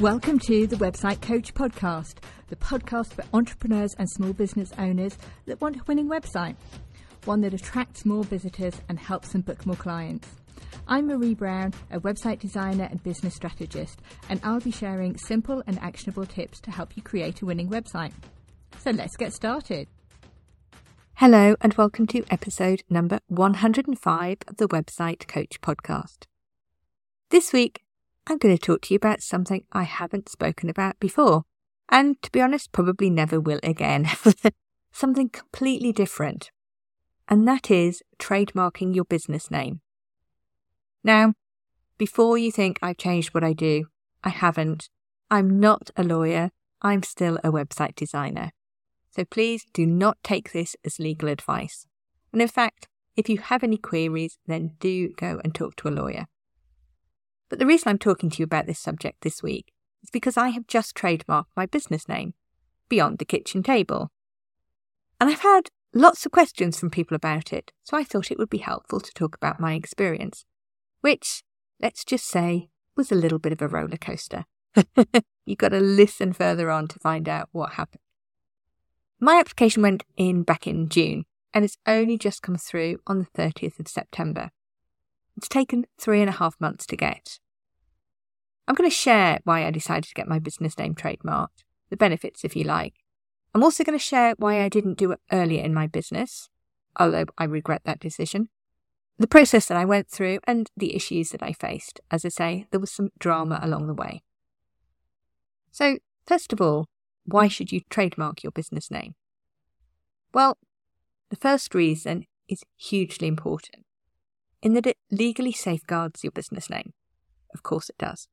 Welcome to the Website Coach Podcast, the podcast for entrepreneurs and small business owners that want a winning website, one that attracts more visitors and helps them book more clients. I'm Marie Brown, a website designer and business strategist, and I'll be sharing simple and actionable tips to help you create a winning website. So let's get started. Hello, and welcome to episode number 105 of the Website Coach Podcast. This week, I'm going to talk to you about something I haven't spoken about before, and to be honest, probably never will again. something completely different, and that is trademarking your business name. Now, before you think I've changed what I do, I haven't. I'm not a lawyer, I'm still a website designer. So please do not take this as legal advice. And in fact, if you have any queries, then do go and talk to a lawyer. But the reason I'm talking to you about this subject this week is because I have just trademarked my business name, Beyond the Kitchen Table. And I've had lots of questions from people about it, so I thought it would be helpful to talk about my experience, which, let's just say, was a little bit of a roller coaster. You've got to listen further on to find out what happened. My application went in back in June and it's only just come through on the 30th of September. It's taken three and a half months to get. I'm going to share why I decided to get my business name trademarked, the benefits, if you like. I'm also going to share why I didn't do it earlier in my business, although I regret that decision, the process that I went through, and the issues that I faced. As I say, there was some drama along the way. So, first of all, why should you trademark your business name? Well, the first reason is hugely important in that it legally safeguards your business name. Of course, it does.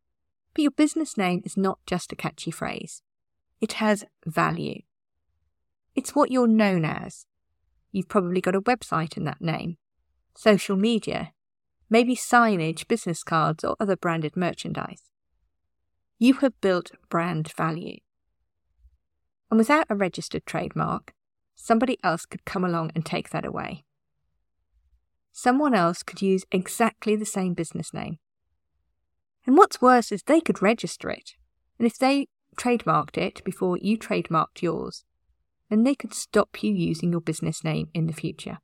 But your business name is not just a catchy phrase, it has value. It's what you're known as. You've probably got a website in that name, social media, maybe signage, business cards, or other branded merchandise. You have built brand value. And without a registered trademark, somebody else could come along and take that away someone else could use exactly the same business name. And what's worse is they could register it. And if they trademarked it before you trademarked yours, then they could stop you using your business name in the future.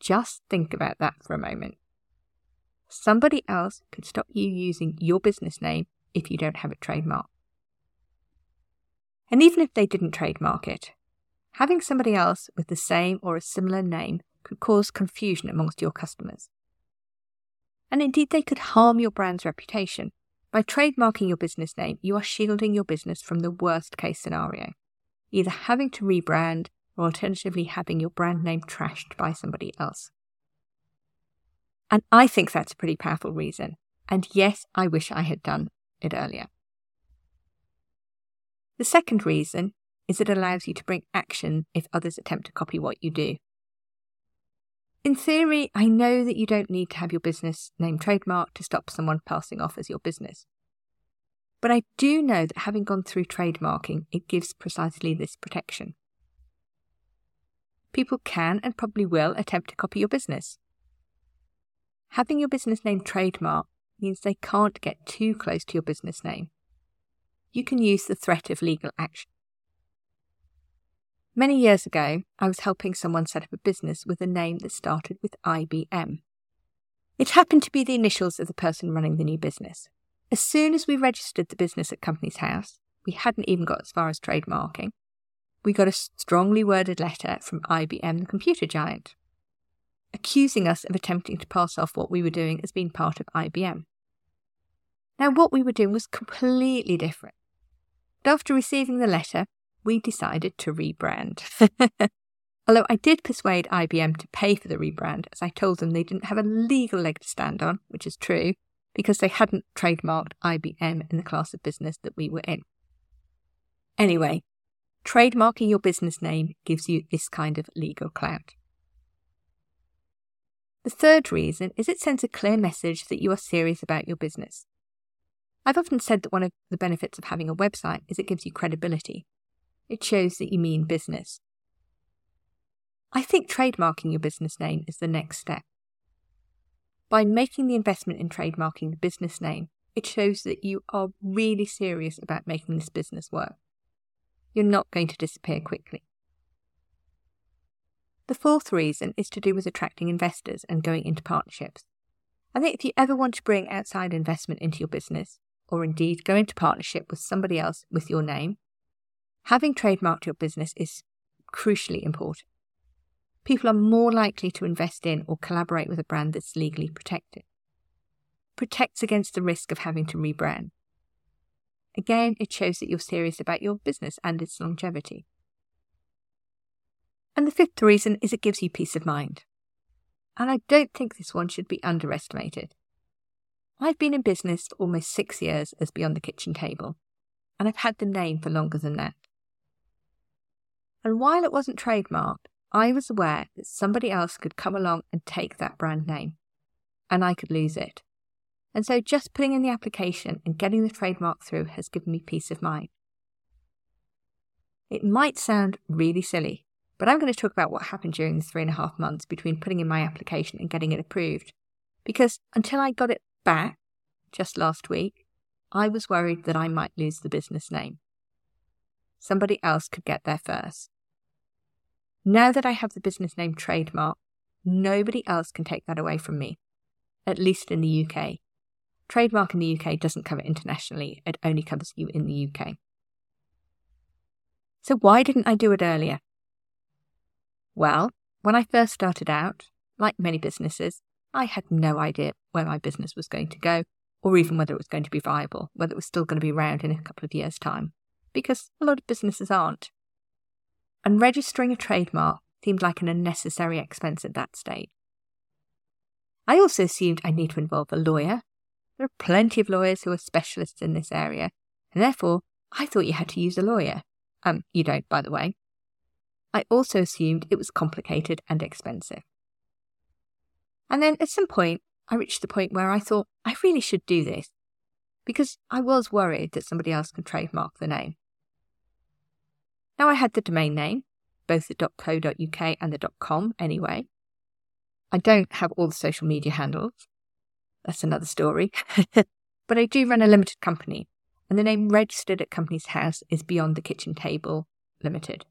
Just think about that for a moment. Somebody else could stop you using your business name if you don't have it trademarked. And even if they didn't trademark it, having somebody else with the same or a similar name could cause confusion amongst your customers. And indeed, they could harm your brand's reputation. By trademarking your business name, you are shielding your business from the worst case scenario, either having to rebrand or alternatively having your brand name trashed by somebody else. And I think that's a pretty powerful reason. And yes, I wish I had done it earlier. The second reason is it allows you to bring action if others attempt to copy what you do. In theory, I know that you don't need to have your business name trademarked to stop someone passing off as your business. But I do know that having gone through trademarking, it gives precisely this protection. People can and probably will attempt to copy your business. Having your business name trademarked means they can't get too close to your business name. You can use the threat of legal action. Many years ago, I was helping someone set up a business with a name that started with IBM. It happened to be the initials of the person running the new business. As soon as we registered the business at Companies House, we hadn't even got as far as trademarking. We got a strongly worded letter from IBM, the computer giant, accusing us of attempting to pass off what we were doing as being part of IBM. Now, what we were doing was completely different. But after receiving the letter, we decided to rebrand. Although I did persuade IBM to pay for the rebrand, as I told them they didn't have a legal leg to stand on, which is true, because they hadn't trademarked IBM in the class of business that we were in. Anyway, trademarking your business name gives you this kind of legal clout. The third reason is it sends a clear message that you are serious about your business. I've often said that one of the benefits of having a website is it gives you credibility. It shows that you mean business. I think trademarking your business name is the next step. By making the investment in trademarking the business name, it shows that you are really serious about making this business work. You're not going to disappear quickly. The fourth reason is to do with attracting investors and going into partnerships. I think if you ever want to bring outside investment into your business, or indeed go into partnership with somebody else with your name, having trademarked your business is crucially important. People are more likely to invest in or collaborate with a brand that's legally protected. Protects against the risk of having to rebrand. Again, it shows that you're serious about your business and its longevity. And the fifth reason is it gives you peace of mind. And I don't think this one should be underestimated. I've been in business for almost six years as Beyond the Kitchen Table, and I've had the name for longer than that. And while it wasn't trademarked, I was aware that somebody else could come along and take that brand name, and I could lose it. And so just putting in the application and getting the trademark through has given me peace of mind. It might sound really silly, but I'm going to talk about what happened during the three and a half months between putting in my application and getting it approved. Because until I got it back just last week, I was worried that I might lose the business name. Somebody else could get there first. Now that I have the business name trademark, nobody else can take that away from me, at least in the UK. Trademark in the UK doesn't cover internationally, it only covers you in the UK. So, why didn't I do it earlier? Well, when I first started out, like many businesses, I had no idea where my business was going to go, or even whether it was going to be viable, whether it was still going to be around in a couple of years' time, because a lot of businesses aren't. And registering a trademark seemed like an unnecessary expense at that stage. I also assumed I'd need to involve a lawyer there are plenty of lawyers who are specialists in this area, and therefore I thought you had to use a lawyer. Um, you don't, by the way. I also assumed it was complicated and expensive. And then at some point, I reached the point where I thought I really should do this because I was worried that somebody else could trademark the name. Now I had the domain name, both the .co.uk and the .com anyway. I don't have all the social media handles, that's another story. but I do run a limited company, and the name registered at Companies House is Beyond the Kitchen Table Limited.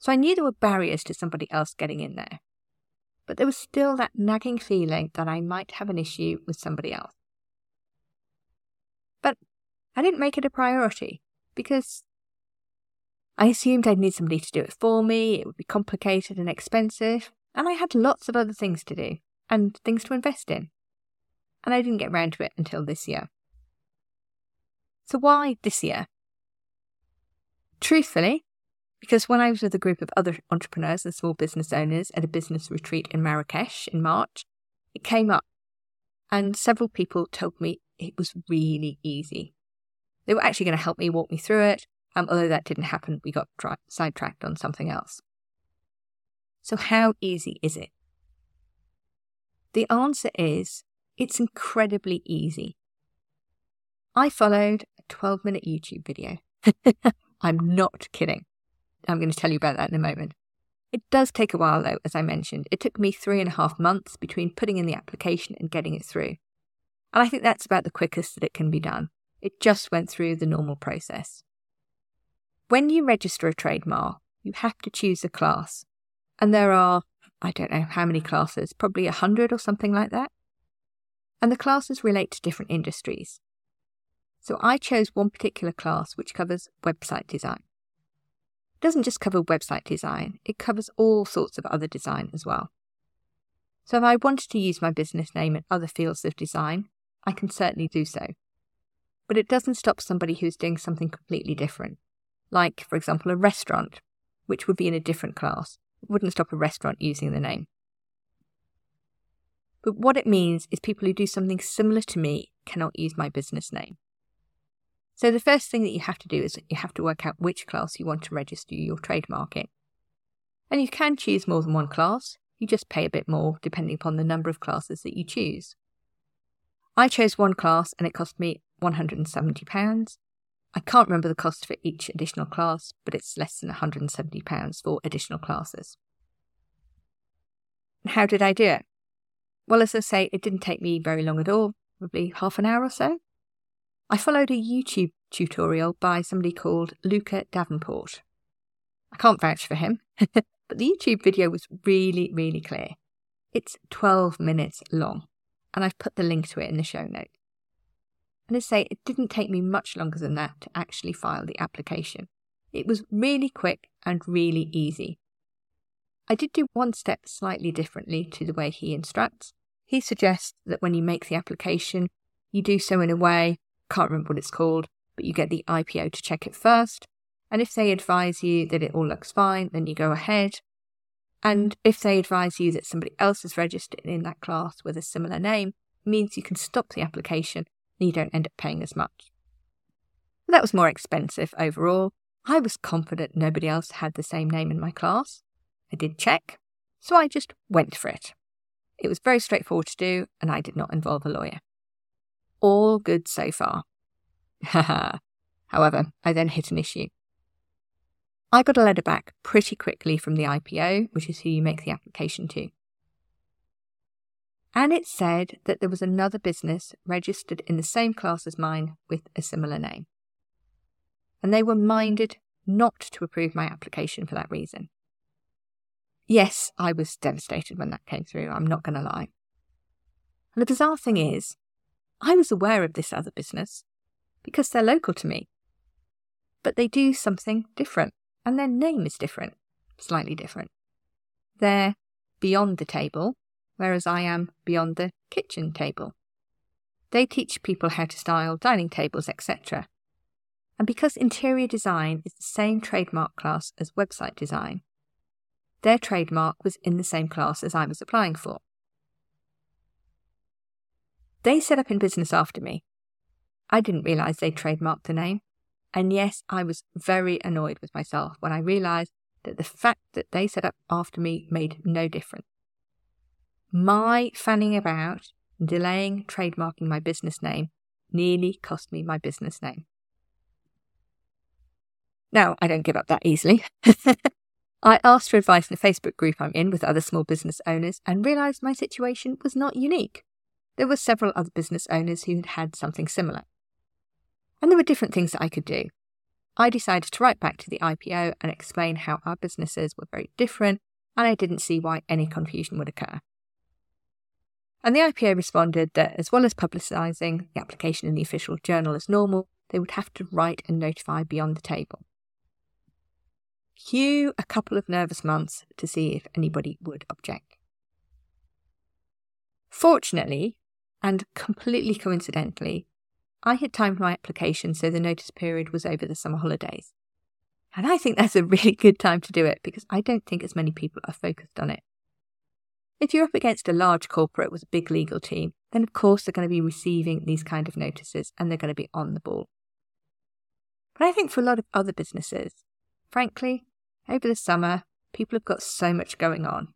So I knew there were barriers to somebody else getting in there. But there was still that nagging feeling that I might have an issue with somebody else. But I didn't make it a priority because I assumed I'd need somebody to do it for me, it would be complicated and expensive, and I had lots of other things to do and things to invest in and I didn't get round to it until this year. So, why this year? Truthfully, because when I was with a group of other entrepreneurs and small business owners at a business retreat in Marrakesh in March, it came up, and several people told me it was really easy. They were actually going to help me walk me through it, um, although that didn't happen, we got sidetracked on something else. So, how easy is it? The answer is it's incredibly easy. I followed a 12 minute YouTube video. I'm not kidding. I'm going to tell you about that in a moment. It does take a while, though, as I mentioned. It took me three and a half months between putting in the application and getting it through. And I think that's about the quickest that it can be done. It just went through the normal process. When you register a trademark, you have to choose a class. And there are, I don't know how many classes, probably a hundred or something like that and the classes relate to different industries. So I chose one particular class which covers website design. It doesn't just cover website design, it covers all sorts of other design as well. So if I wanted to use my business name in other fields of design, I can certainly do so. But it doesn't stop somebody who's doing something completely different, like, for example, a restaurant, which would be in a different class. It wouldn't stop a restaurant using the name. But what it means is people who do something similar to me cannot use my business name. So the first thing that you have to do is you have to work out which class you want to register your trademark in. And you can choose more than one class, you just pay a bit more depending upon the number of classes that you choose. I chose one class and it cost me £170. I can't remember the cost for each additional class, but it's less than £170 for additional classes. How did I do it? Well, as I say, it didn't take me very long at all, probably half an hour or so. I followed a YouTube tutorial by somebody called Luca Davenport. I can't vouch for him, but the YouTube video was really, really clear. It's 12 minutes long, and I've put the link to it in the show notes. And I say, it didn't take me much longer than that to actually file the application. It was really quick and really easy. I did do one step slightly differently to the way he instructs. He suggests that when you make the application, you do so in a way, can't remember what it's called, but you get the IPO to check it first. And if they advise you that it all looks fine, then you go ahead. And if they advise you that somebody else is registered in that class with a similar name, means you can stop the application and you don't end up paying as much. That was more expensive overall. I was confident nobody else had the same name in my class. I did check, so I just went for it. It was very straightforward to do, and I did not involve a lawyer. All good so far. However, I then hit an issue. I got a letter back pretty quickly from the IPO, which is who you make the application to. And it said that there was another business registered in the same class as mine with a similar name. And they were minded not to approve my application for that reason. Yes, I was devastated when that came through, I'm not going to lie. And the bizarre thing is, I was aware of this other business because they're local to me. But they do something different, and their name is different, slightly different. They're beyond the table, whereas I am beyond the kitchen table. They teach people how to style dining tables, etc. And because interior design is the same trademark class as website design, their trademark was in the same class as I was applying for. They set up in business after me. I didn't realise they trademarked the name. And yes, I was very annoyed with myself when I realised that the fact that they set up after me made no difference. My fanning about delaying trademarking my business name nearly cost me my business name. Now, I don't give up that easily. I asked for advice in a Facebook group I'm in with other small business owners and realised my situation was not unique. There were several other business owners who had had something similar. And there were different things that I could do. I decided to write back to the IPO and explain how our businesses were very different, and I didn't see why any confusion would occur. And the IPO responded that as well as publicising the application in the official journal as normal, they would have to write and notify beyond the table. Cue a couple of nervous months to see if anybody would object. Fortunately, and completely coincidentally, I had timed my application so the notice period was over the summer holidays. And I think that's a really good time to do it because I don't think as many people are focused on it. If you're up against a large corporate with a big legal team, then of course they're going to be receiving these kind of notices and they're going to be on the ball. But I think for a lot of other businesses, frankly, over the summer, people have got so much going on.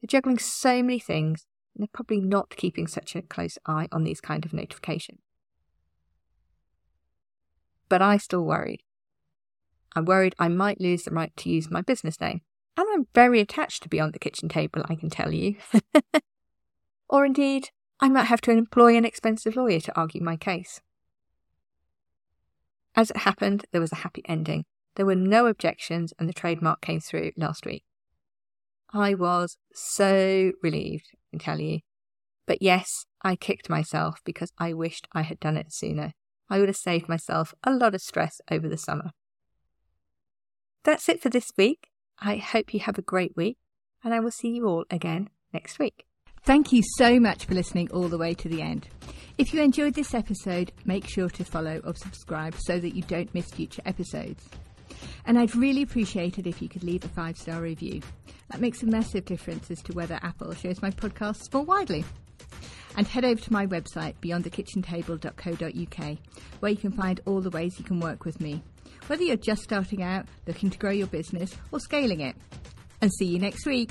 They're juggling so many things and they're probably not keeping such a close eye on these kind of notifications but I still worried. I'm worried I might lose the right to use my business name. And I'm very attached to Beyond the Kitchen Table, I can tell you. or indeed, I might have to employ an expensive lawyer to argue my case. As it happened, there was a happy ending. There were no objections, and the trademark came through last week. I was so relieved, I can tell you. But yes, I kicked myself because I wished I had done it sooner. I would have saved myself a lot of stress over the summer. That's it for this week. I hope you have a great week, and I will see you all again next week. Thank you so much for listening all the way to the end. If you enjoyed this episode, make sure to follow or subscribe so that you don't miss future episodes. And I'd really appreciate it if you could leave a five star review. That makes a massive difference as to whether Apple shows my podcasts more widely and head over to my website beyondthekitchentable.co.uk where you can find all the ways you can work with me, whether you're just starting out, looking to grow your business, or scaling it. And see you next week.